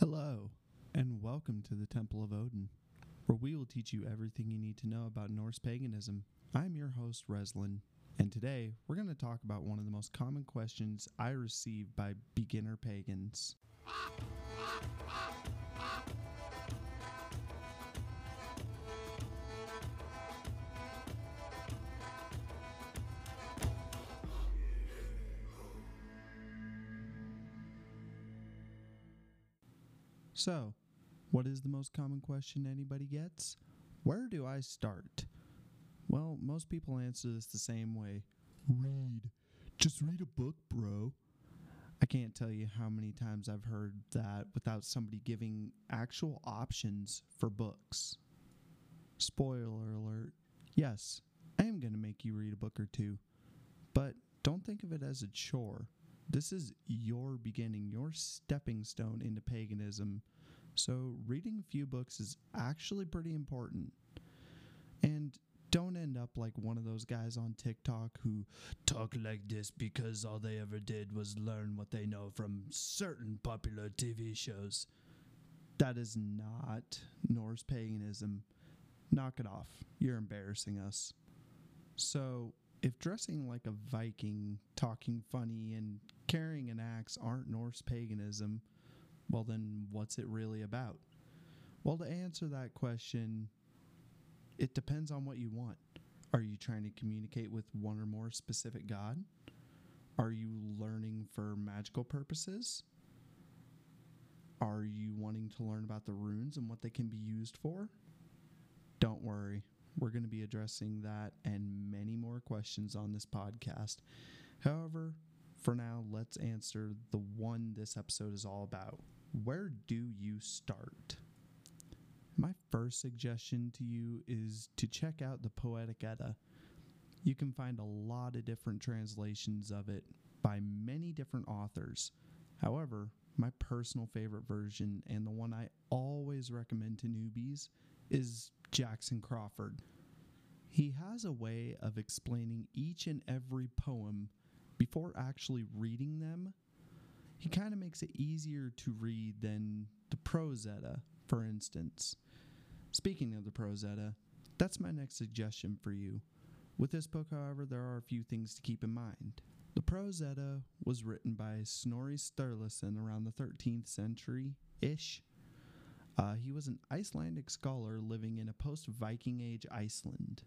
Hello, and welcome to the Temple of Odin, where we will teach you everything you need to know about Norse paganism. I'm your host, Reslin, and today we're going to talk about one of the most common questions I receive by beginner pagans. So, what is the most common question anybody gets? Where do I start? Well, most people answer this the same way read. Just read a book, bro. I can't tell you how many times I've heard that without somebody giving actual options for books. Spoiler alert yes, I am going to make you read a book or two, but don't think of it as a chore. This is your beginning, your stepping stone into paganism. So, reading a few books is actually pretty important. And don't end up like one of those guys on TikTok who talk like this because all they ever did was learn what they know from certain popular TV shows. That is not Norse paganism. Knock it off. You're embarrassing us. So, if dressing like a Viking, talking funny, and carrying an axe aren't Norse paganism, well, then what's it really about? Well, to answer that question, it depends on what you want. Are you trying to communicate with one or more specific God? Are you learning for magical purposes? Are you wanting to learn about the runes and what they can be used for? Don't worry, we're going to be addressing that and many more questions on this podcast. However, for now, let's answer the one this episode is all about. Where do you start? My first suggestion to you is to check out the Poetic Edda. You can find a lot of different translations of it by many different authors. However, my personal favorite version and the one I always recommend to newbies is Jackson Crawford. He has a way of explaining each and every poem before actually reading them. He kind of makes it easier to read than the Prose Edda, for instance. Speaking of the Prose Edda, that's my next suggestion for you. With this book, however, there are a few things to keep in mind. The Prose Edda was written by Snorri Sturluson around the 13th century ish. Uh, he was an Icelandic scholar living in a post Viking Age Iceland,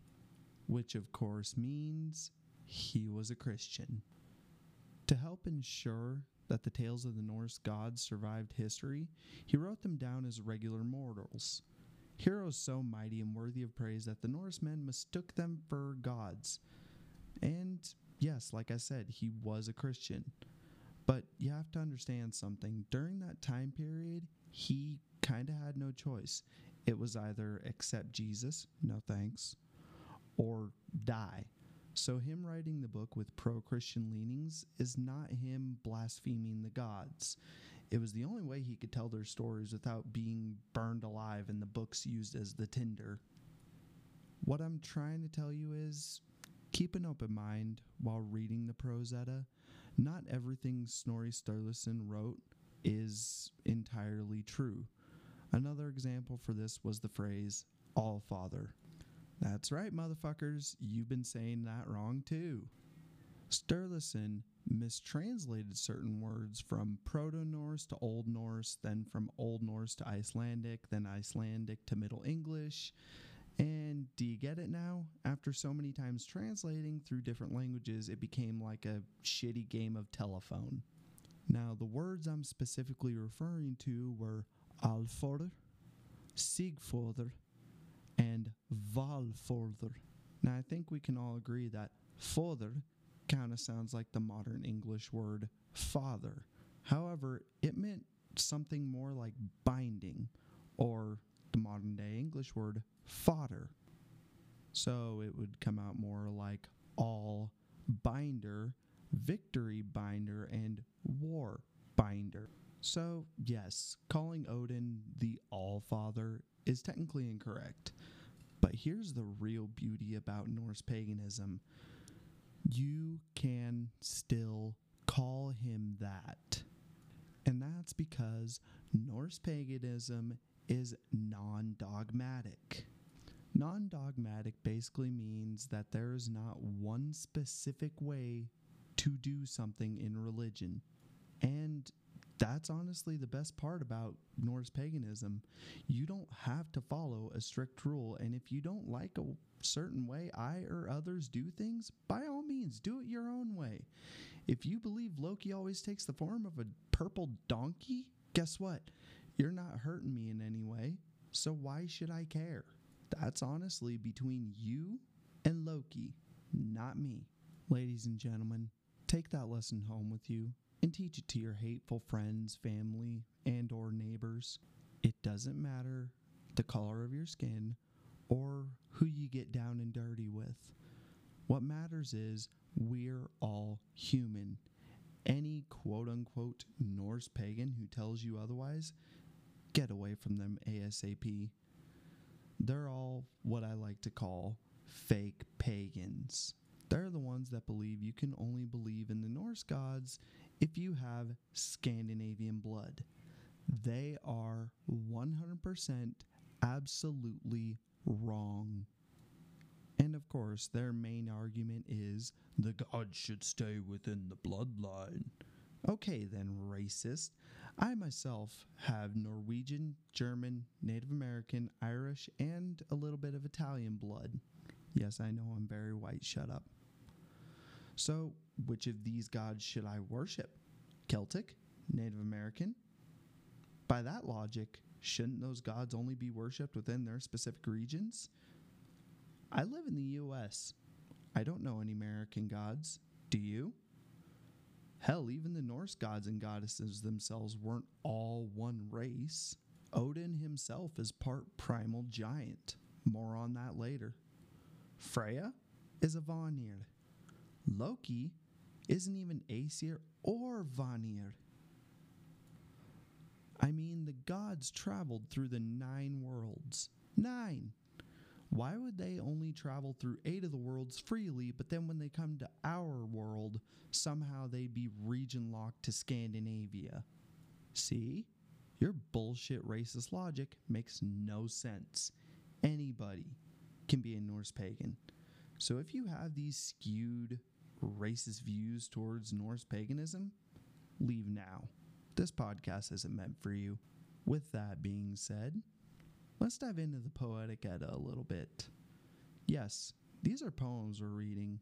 which of course means he was a Christian. To help ensure that the tales of the Norse gods survived history, he wrote them down as regular mortals. Heroes so mighty and worthy of praise that the Norsemen mistook them for gods. And yes, like I said, he was a Christian. But you have to understand something. During that time period, he kind of had no choice. It was either accept Jesus, no thanks, or die. So, him writing the book with pro Christian leanings is not him blaspheming the gods. It was the only way he could tell their stories without being burned alive and the books used as the tinder. What I'm trying to tell you is keep an open mind while reading the Prose Edda. Not everything Snorri Sturluson wrote is entirely true. Another example for this was the phrase, All Father. That's right, motherfuckers, you've been saying that wrong too. Sturluson mistranslated certain words from Proto Norse to Old Norse, then from Old Norse to Icelandic, then Icelandic to Middle English. And do you get it now? After so many times translating through different languages, it became like a shitty game of telephone. Now, the words I'm specifically referring to were Alforder, Sigforder, and Valforder. Now, I think we can all agree that father kind of sounds like the modern English word father. However, it meant something more like binding, or the modern day English word fodder. So it would come out more like all binder, victory binder, and war binder. So, yes, calling Odin the All Father is technically incorrect. But here's the real beauty about Norse paganism you can still call him that. And that's because Norse paganism is non dogmatic. Non dogmatic basically means that there is not one specific way to do something in religion. And that's honestly the best part about Norse paganism. You don't have to follow a strict rule, and if you don't like a certain way I or others do things, by all means, do it your own way. If you believe Loki always takes the form of a purple donkey, guess what? You're not hurting me in any way, so why should I care? That's honestly between you and Loki, not me. Ladies and gentlemen, take that lesson home with you and teach it to your hateful friends, family, and or neighbors. It doesn't matter the color of your skin or who you get down and dirty with. What matters is we're all human. Any quote unquote Norse pagan who tells you otherwise, get away from them ASAP. They're all what I like to call fake pagans. They're the ones that believe you can only believe in the Norse gods if you have Scandinavian blood. They are 100% absolutely wrong. And of course, their main argument is the gods should stay within the bloodline. Okay, then, racist. I myself have Norwegian, German, Native American, Irish, and a little bit of Italian blood. Yes, I know I'm very white, shut up. So, which of these gods should I worship? Celtic? Native American? By that logic, shouldn't those gods only be worshipped within their specific regions? I live in the US. I don't know any American gods. Do you? Hell, even the Norse gods and goddesses themselves weren't all one race. Odin himself is part primal giant. More on that later. Freya is a Vanir. Loki isn't even Aesir or Vanir. I mean, the gods traveled through the nine worlds. Nine! Why would they only travel through eight of the worlds freely, but then when they come to our world, somehow they'd be region locked to Scandinavia? See? Your bullshit racist logic makes no sense. Anybody can be a Norse pagan. So if you have these skewed racist views towards Norse paganism, leave now. This podcast isn't meant for you. With that being said, let's dive into the Poetic Edda a little bit. Yes, these are poems we're reading,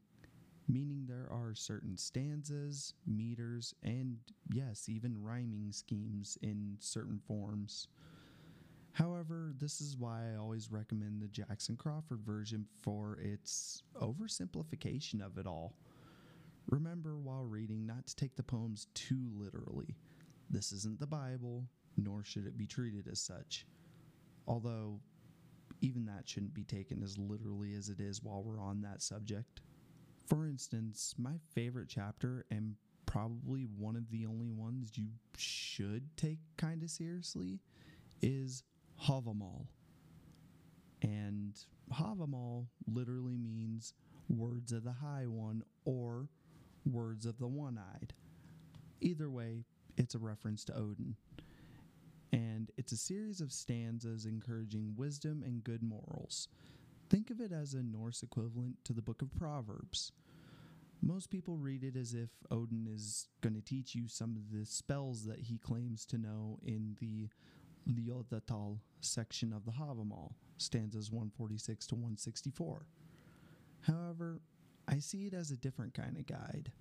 meaning there are certain stanzas, meters, and yes, even rhyming schemes in certain forms. However, this is why I always recommend the Jackson Crawford version for its oversimplification of it all. Remember while reading not to take the poems too literally. This isn't the Bible, nor should it be treated as such. Although, even that shouldn't be taken as literally as it is while we're on that subject. For instance, my favorite chapter, and probably one of the only ones you should take kind of seriously, is Havamal. And Havamal literally means words of the High One or words of the One Eyed. Either way, it's a reference to Odin. And it's a series of stanzas encouraging wisdom and good morals. Think of it as a Norse equivalent to the book of Proverbs. Most people read it as if Odin is going to teach you some of the spells that he claims to know in the Ljodatal section of the Havamal, stanzas 146 to 164. However, I see it as a different kind of guide.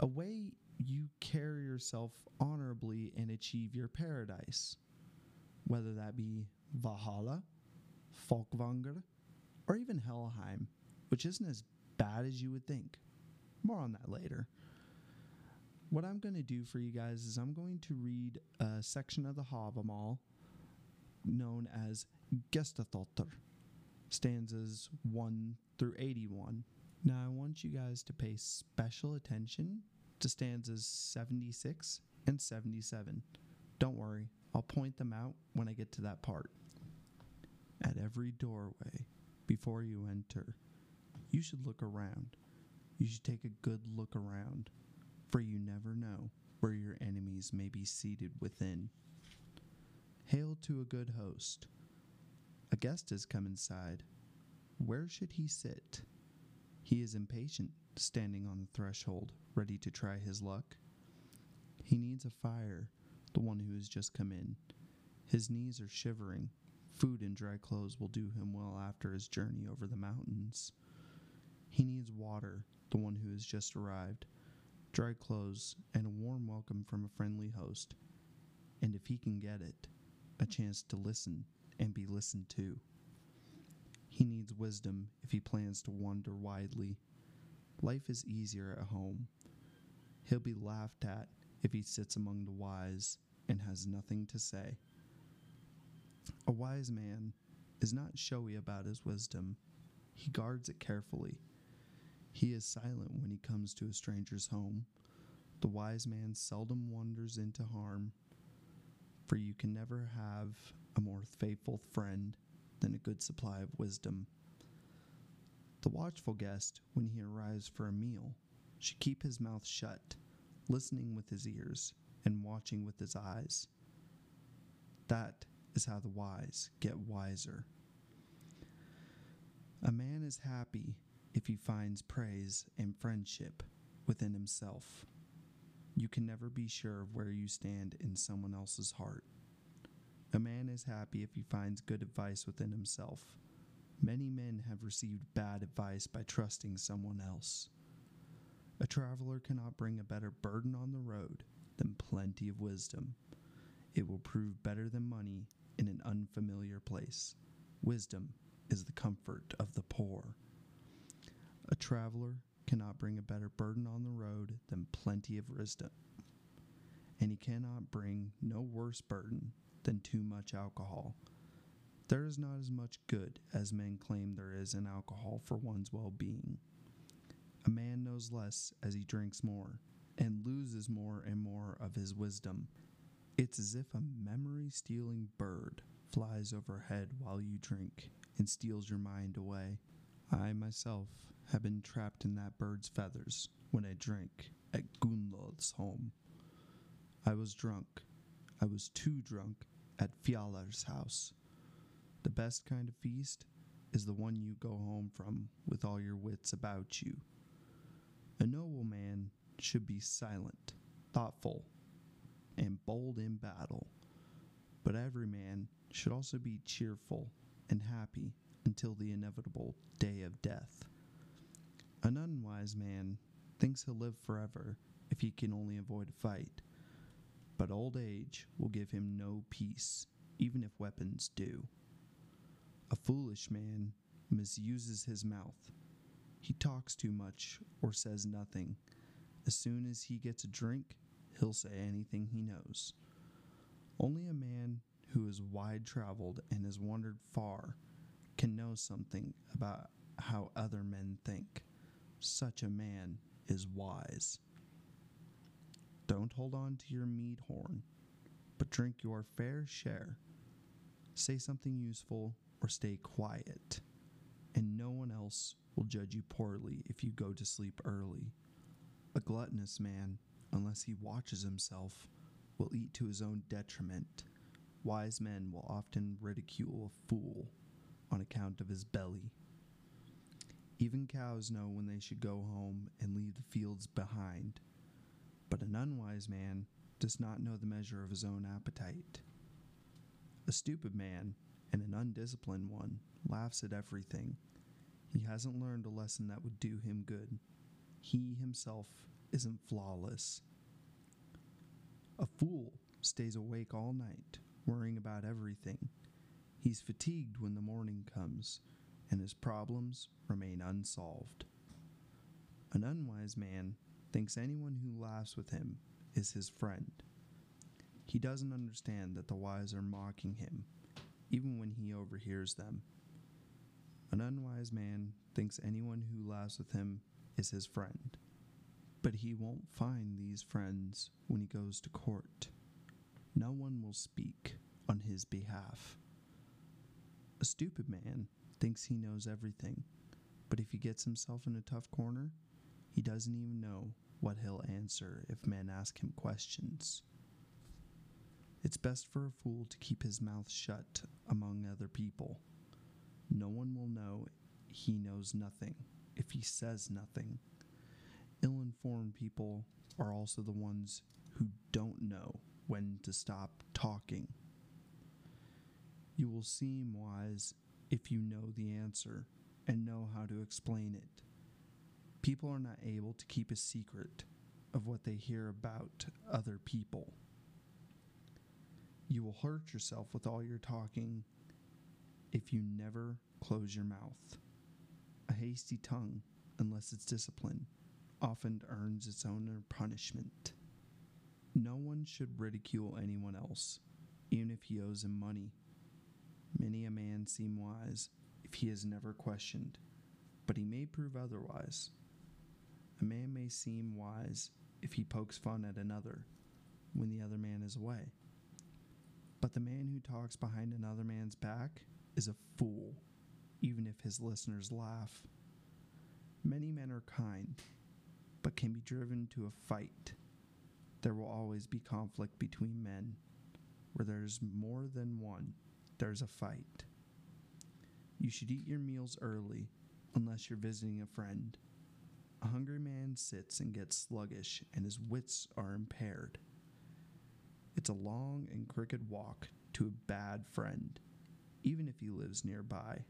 A way you carry yourself honorably and achieve your paradise, whether that be Valhalla, Folkvanger, or even Helheim, which isn't as bad as you would think. More on that later. What I'm going to do for you guys is I'm going to read a section of the Havamal known as Gestathottir, stanzas 1 through 81. Now, I want you guys to pay special attention to stanzas 76 and 77. Don't worry, I'll point them out when I get to that part. At every doorway, before you enter, you should look around. You should take a good look around, for you never know where your enemies may be seated within. Hail to a good host. A guest has come inside. Where should he sit? He is impatient, standing on the threshold, ready to try his luck. He needs a fire, the one who has just come in. His knees are shivering. Food and dry clothes will do him well after his journey over the mountains. He needs water, the one who has just arrived, dry clothes, and a warm welcome from a friendly host. And if he can get it, a chance to listen and be listened to. He needs wisdom if he plans to wander widely. Life is easier at home. He'll be laughed at if he sits among the wise and has nothing to say. A wise man is not showy about his wisdom, he guards it carefully. He is silent when he comes to a stranger's home. The wise man seldom wanders into harm, for you can never have a more faithful friend than a good supply of wisdom. The watchful guest, when he arrives for a meal, should keep his mouth shut, listening with his ears and watching with his eyes. That is how the wise get wiser. A man is happy if he finds praise and friendship within himself. You can never be sure of where you stand in someone else's heart. A man is happy if he finds good advice within himself. Many men have received bad advice by trusting someone else. A traveler cannot bring a better burden on the road than plenty of wisdom. It will prove better than money in an unfamiliar place. Wisdom is the comfort of the poor. A traveler cannot bring a better burden on the road than plenty of wisdom, and he cannot bring no worse burden than too much alcohol. There is not as much good as men claim there is in alcohol for one's well being. A man knows less as he drinks more, and loses more and more of his wisdom. It's as if a memory stealing bird flies overhead while you drink and steals your mind away. I myself have been trapped in that bird's feathers when I drank at Gunnlod's home. I was drunk. I was too drunk at Fjalar's house. The best kind of feast is the one you go home from with all your wits about you. A noble man should be silent, thoughtful, and bold in battle, but every man should also be cheerful and happy until the inevitable day of death. An unwise man thinks he'll live forever if he can only avoid a fight, but old age will give him no peace, even if weapons do. A foolish man misuses his mouth. He talks too much or says nothing. As soon as he gets a drink, he'll say anything he knows. Only a man who is wide traveled and has wandered far can know something about how other men think. Such a man is wise. Don't hold on to your mead horn, but drink your fair share. Say something useful or stay quiet, and no one else will judge you poorly if you go to sleep early. A gluttonous man, unless he watches himself, will eat to his own detriment. Wise men will often ridicule a fool on account of his belly. Even cows know when they should go home and leave the fields behind. But an unwise man does not know the measure of his own appetite. A stupid man and an undisciplined one laughs at everything. He hasn't learned a lesson that would do him good. He himself isn't flawless. A fool stays awake all night, worrying about everything. He's fatigued when the morning comes, and his problems remain unsolved. An unwise man thinks anyone who laughs with him is his friend. He doesn't understand that the wise are mocking him, even when he overhears them. An unwise man thinks anyone who laughs with him is his friend, but he won't find these friends when he goes to court. No one will speak on his behalf. A stupid man thinks he knows everything, but if he gets himself in a tough corner, he doesn't even know what he'll answer if men ask him questions. It's best for a fool to keep his mouth shut among other people. No one will know he knows nothing if he says nothing. Ill informed people are also the ones who don't know when to stop talking. You will seem wise if you know the answer and know how to explain it. People are not able to keep a secret of what they hear about other people. You will hurt yourself with all your talking if you never close your mouth. A hasty tongue, unless it's disciplined, often earns its own punishment. No one should ridicule anyone else, even if he owes him money. Many a man seem wise if he is never questioned, but he may prove otherwise. A man may seem wise if he pokes fun at another when the other man is away. But the man who talks behind another man's back is a fool, even if his listeners laugh. Many men are kind, but can be driven to a fight. There will always be conflict between men. Where there's more than one, there's a fight. You should eat your meals early, unless you're visiting a friend. A hungry man sits and gets sluggish, and his wits are impaired. It's a long and crooked walk to a bad friend, even if he lives nearby.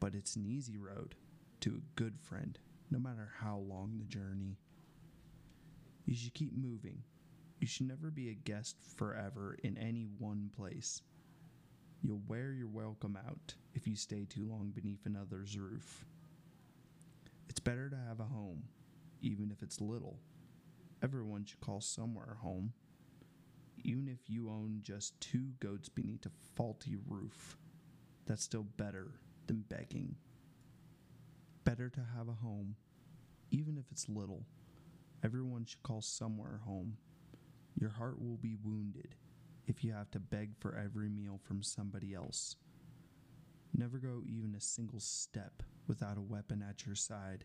But it's an easy road to a good friend, no matter how long the journey. You should keep moving. You should never be a guest forever in any one place. You'll wear your welcome out if you stay too long beneath another's roof. It's better to have a home, even if it's little. Everyone should call somewhere home. Even if you own just two goats beneath a faulty roof, that's still better than begging. Better to have a home, even if it's little. Everyone should call somewhere home. Your heart will be wounded if you have to beg for every meal from somebody else. Never go even a single step without a weapon at your side.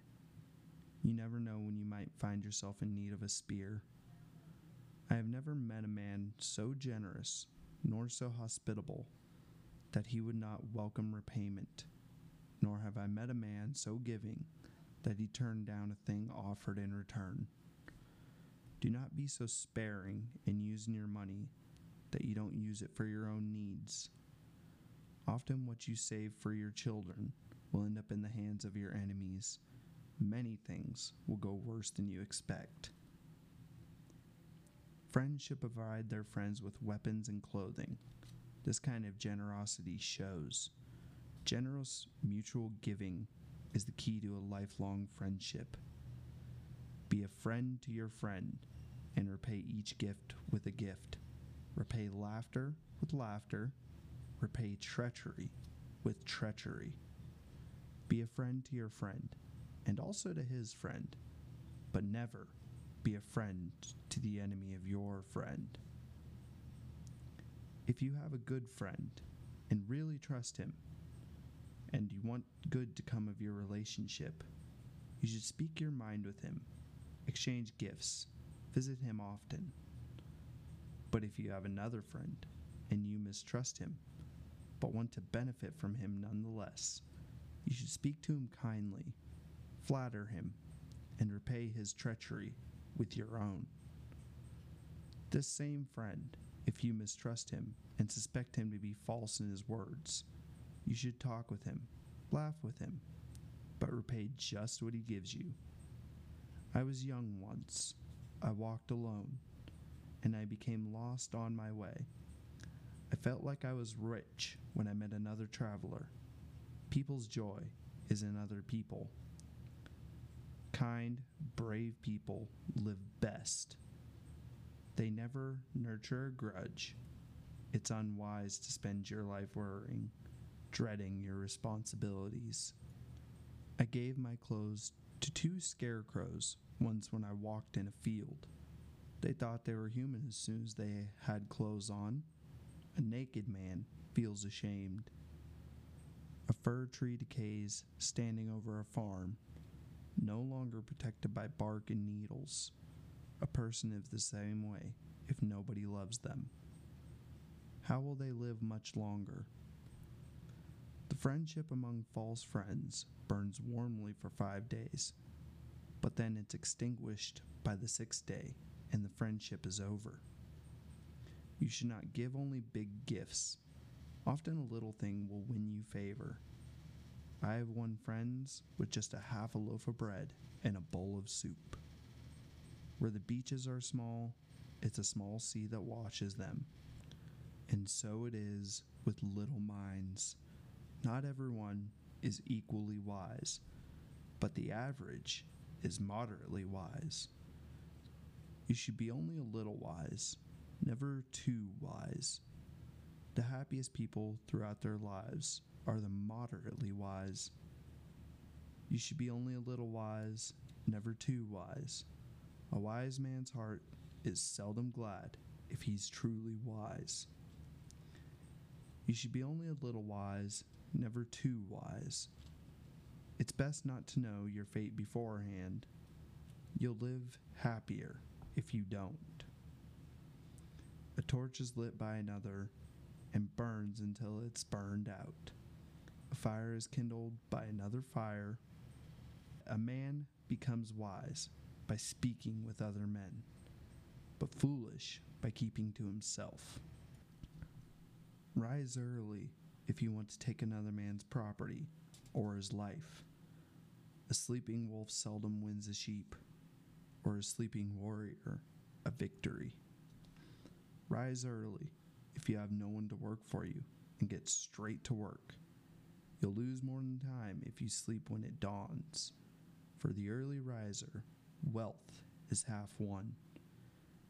You never know when you might find yourself in need of a spear. I have never met a man so generous nor so hospitable that he would not welcome repayment, nor have I met a man so giving that he turned down a thing offered in return. Do not be so sparing in using your money that you don't use it for your own needs. Often, what you save for your children will end up in the hands of your enemies. Many things will go worse than you expect. Friends should provide their friends with weapons and clothing. This kind of generosity shows. Generous mutual giving is the key to a lifelong friendship. Be a friend to your friend and repay each gift with a gift. Repay laughter with laughter. Repay treachery with treachery. Be a friend to your friend and also to his friend, but never be a friend to the enemy of your friend. If you have a good friend and really trust him, and you want good to come of your relationship, you should speak your mind with him, exchange gifts, visit him often. But if you have another friend and you mistrust him, but want to benefit from him nonetheless, you should speak to him kindly, flatter him, and repay his treachery with your own. This same friend, if you mistrust him and suspect him to be false in his words, you should talk with him, laugh with him, but repay just what he gives you. I was young once. I walked alone, and I became lost on my way. I felt like I was rich when I met another traveler. People's joy is in other people. Kind, brave people live best. They never nurture a grudge. It's unwise to spend your life worrying, dreading your responsibilities. I gave my clothes to two scarecrows once when I walked in a field. They thought they were human as soon as they had clothes on. A naked man feels ashamed. A fir tree decays standing over a farm. no longer protected by bark and needles. A person is the same way if nobody loves them. How will they live much longer? The friendship among false friends burns warmly for five days, but then it's extinguished by the sixth day and the friendship is over. You should not give only big gifts. Often a little thing will win you favor. I have won friends with just a half a loaf of bread and a bowl of soup. Where the beaches are small, it's a small sea that washes them. And so it is with little minds. Not everyone is equally wise, but the average is moderately wise. You should be only a little wise, never too wise. The happiest people throughout their lives are the moderately wise. You should be only a little wise, never too wise. A wise man's heart is seldom glad if he's truly wise. You should be only a little wise, never too wise. It's best not to know your fate beforehand. You'll live happier if you don't. A torch is lit by another and burns until it's burned out. A fire is kindled by another fire. A man becomes wise by speaking with other men, but foolish by keeping to himself. Rise early if you want to take another man's property or his life. A sleeping wolf seldom wins a sheep, or a sleeping warrior a victory. Rise early if you have no one to work for you and get straight to work. You'll lose more than time if you sleep when it dawns. For the early riser, wealth is half won.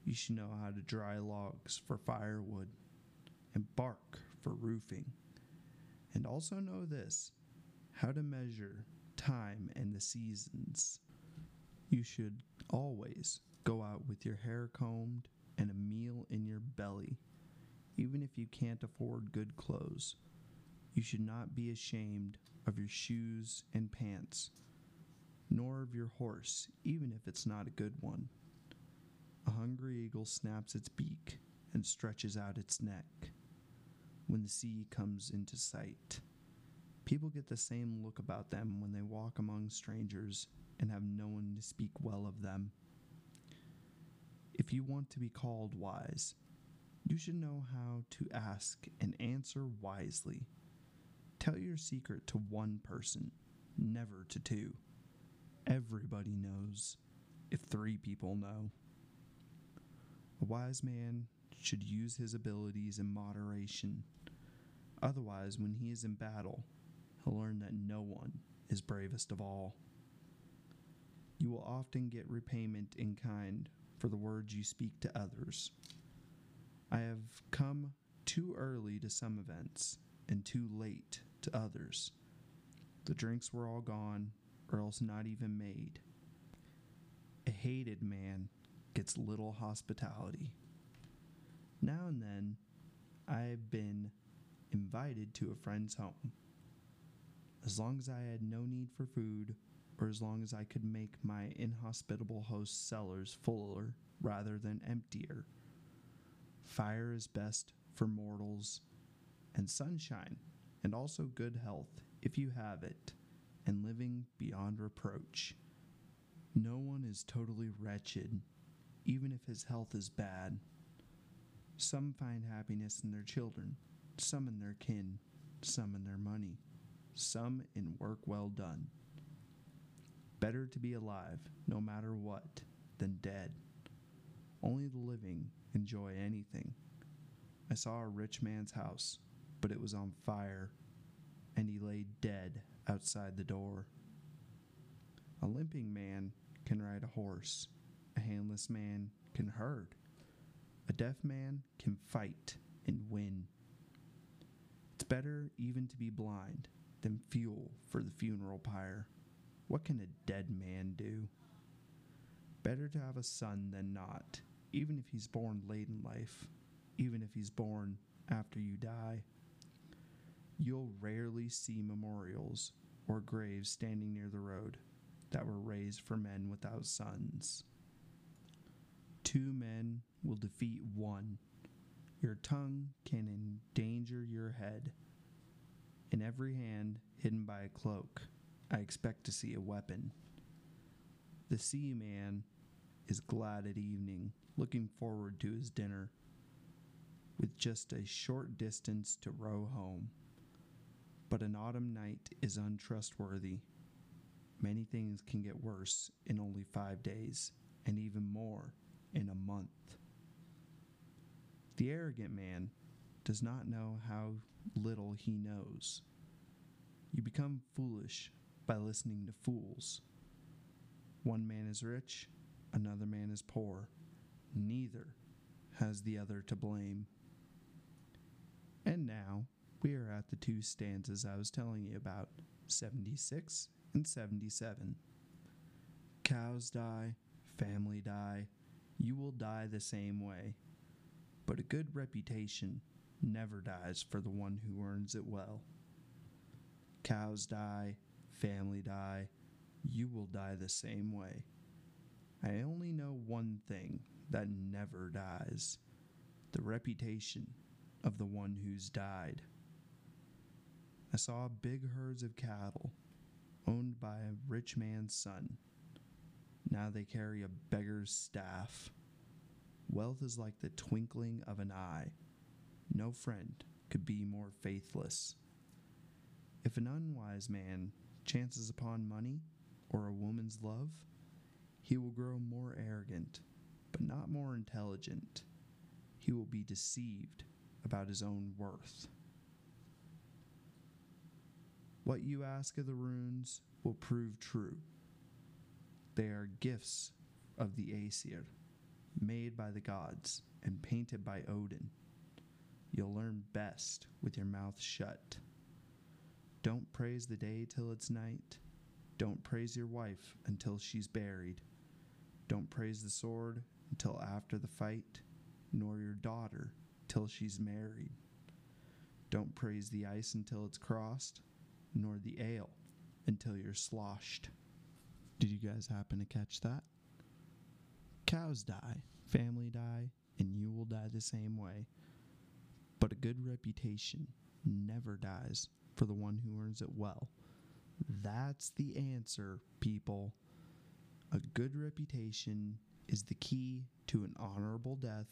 You should know how to dry logs for firewood and bark for roofing. And also know this how to measure time and the seasons. You should always go out with your hair combed and a meal in your belly, even if you can't afford good clothes. You should not be ashamed of your shoes and pants, nor of your horse, even if it's not a good one. A hungry eagle snaps its beak and stretches out its neck when the sea comes into sight. People get the same look about them when they walk among strangers and have no one to speak well of them. If you want to be called wise, you should know how to ask and answer wisely. Tell your secret to one person, never to two. Everybody knows if three people know. A wise man should use his abilities in moderation. Otherwise, when he is in battle, he'll learn that no one is bravest of all. You will often get repayment in kind for the words you speak to others. I have come too early to some events and too late to others. The drinks were all gone, or else not even made. A hated man gets little hospitality. Now and then, I have been invited to a friend's home. As long as I had no need for food, or as long as I could make my inhospitable host's cellars fuller rather than emptier. Fire is best for mortals, and sunshine, and also good health if you have it, and living beyond reproach. No one is totally wretched, even if his health is bad. Some find happiness in their children, some in their kin, some in their money, some in work well done. Better to be alive, no matter what, than dead. Only the living enjoy anything. I saw a rich man's house, but it was on fire, and he lay dead outside the door. A limping man can ride a horse, a handless man can herd, a deaf man can fight and win. It's better even to be blind than fuel for the funeral pyre. What can a dead man do? Better to have a son than not, even if he's born late in life, even if he's born after you die. You'll rarely see memorials or graves standing near the road. that were raised for men without sons. Two men will defeat one. Your tongue can endanger your head. In every hand, hidden by a cloak, I expect to see a weapon. The seaman is glad at evening, looking forward to his dinner, with just a short distance to row home. But an autumn night is untrustworthy. Many things can get worse in only five days, and even more in a month. The arrogant man does not know how little he knows. You become foolish by listening to fools. One man is rich, another man is poor. Neither has the other to blame. And now we are at the two stanzas I was telling you about 76 and 77. Cows die, family die, you will die the same way. But a good reputation never dies for the one who earns it well. Cows die, family die, you will die the same way. I only know one thing that never dies the reputation of the one who's died. I saw big herds of cattle owned by a rich man's son. Now they carry a beggar's staff. Wealth is like the twinkling of an eye. No friend could be more faithless. If an unwise man chances upon money or a woman's love, he will grow more arrogant, not more intelligent. He will be deceived about his own worth. What you ask of the runes will prove true. They are gifts of the Aesir, made by the gods and painted by Odin. You'll learn best with your mouth shut. Don't praise the day till it's night. Don't praise your wife until she's buried. Don't praise the sword until after the fight, nor your daughter till she's married. Don't praise the ice until it's crossed, nor the ale until you're sloshed. Did you guys happen to catch that? Cows die, family die, and you will die the same way. But a good reputation never dies for the one who earns it well. That's the answer, people. A good reputation is the key to an honorable death,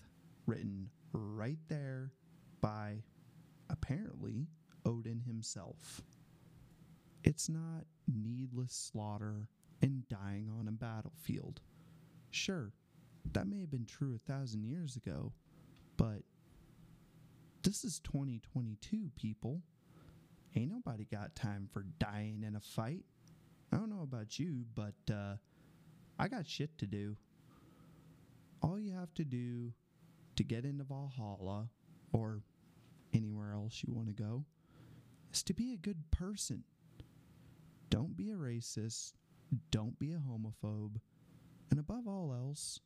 written right there by, apparently, Odin himself. It's not needless slaughter and dying on a battlefield. Sure, that may have been true a thousand years ago, but this is 2022, people. Ain't nobody got time for dying in a fight. I don't know about you, but uh, I got shit to do. All you have to do to get into Valhalla or anywhere else you want to go is to be a good person. Don't be a racist. Don't be a homophobe. And above all else,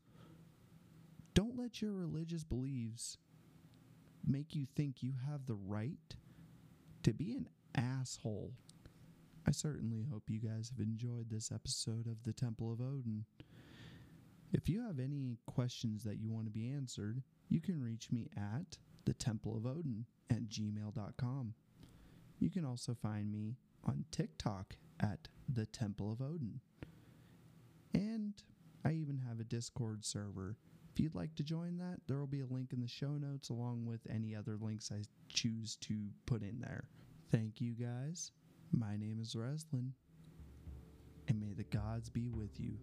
don't let your religious beliefs make you think you have the right to be an asshole. I certainly hope you guys have enjoyed this episode of the Temple of Odin. If you have any questions that you want to be answered, you can reach me at the Temple of Odin at gmail.com. You can also find me on TikTok at the Temple of Odin. And I even have a Discord server. If you'd like to join that, there will be a link in the show notes along with any other links I choose to put in there. Thank you guys. My name is Reslin, and may the gods be with you.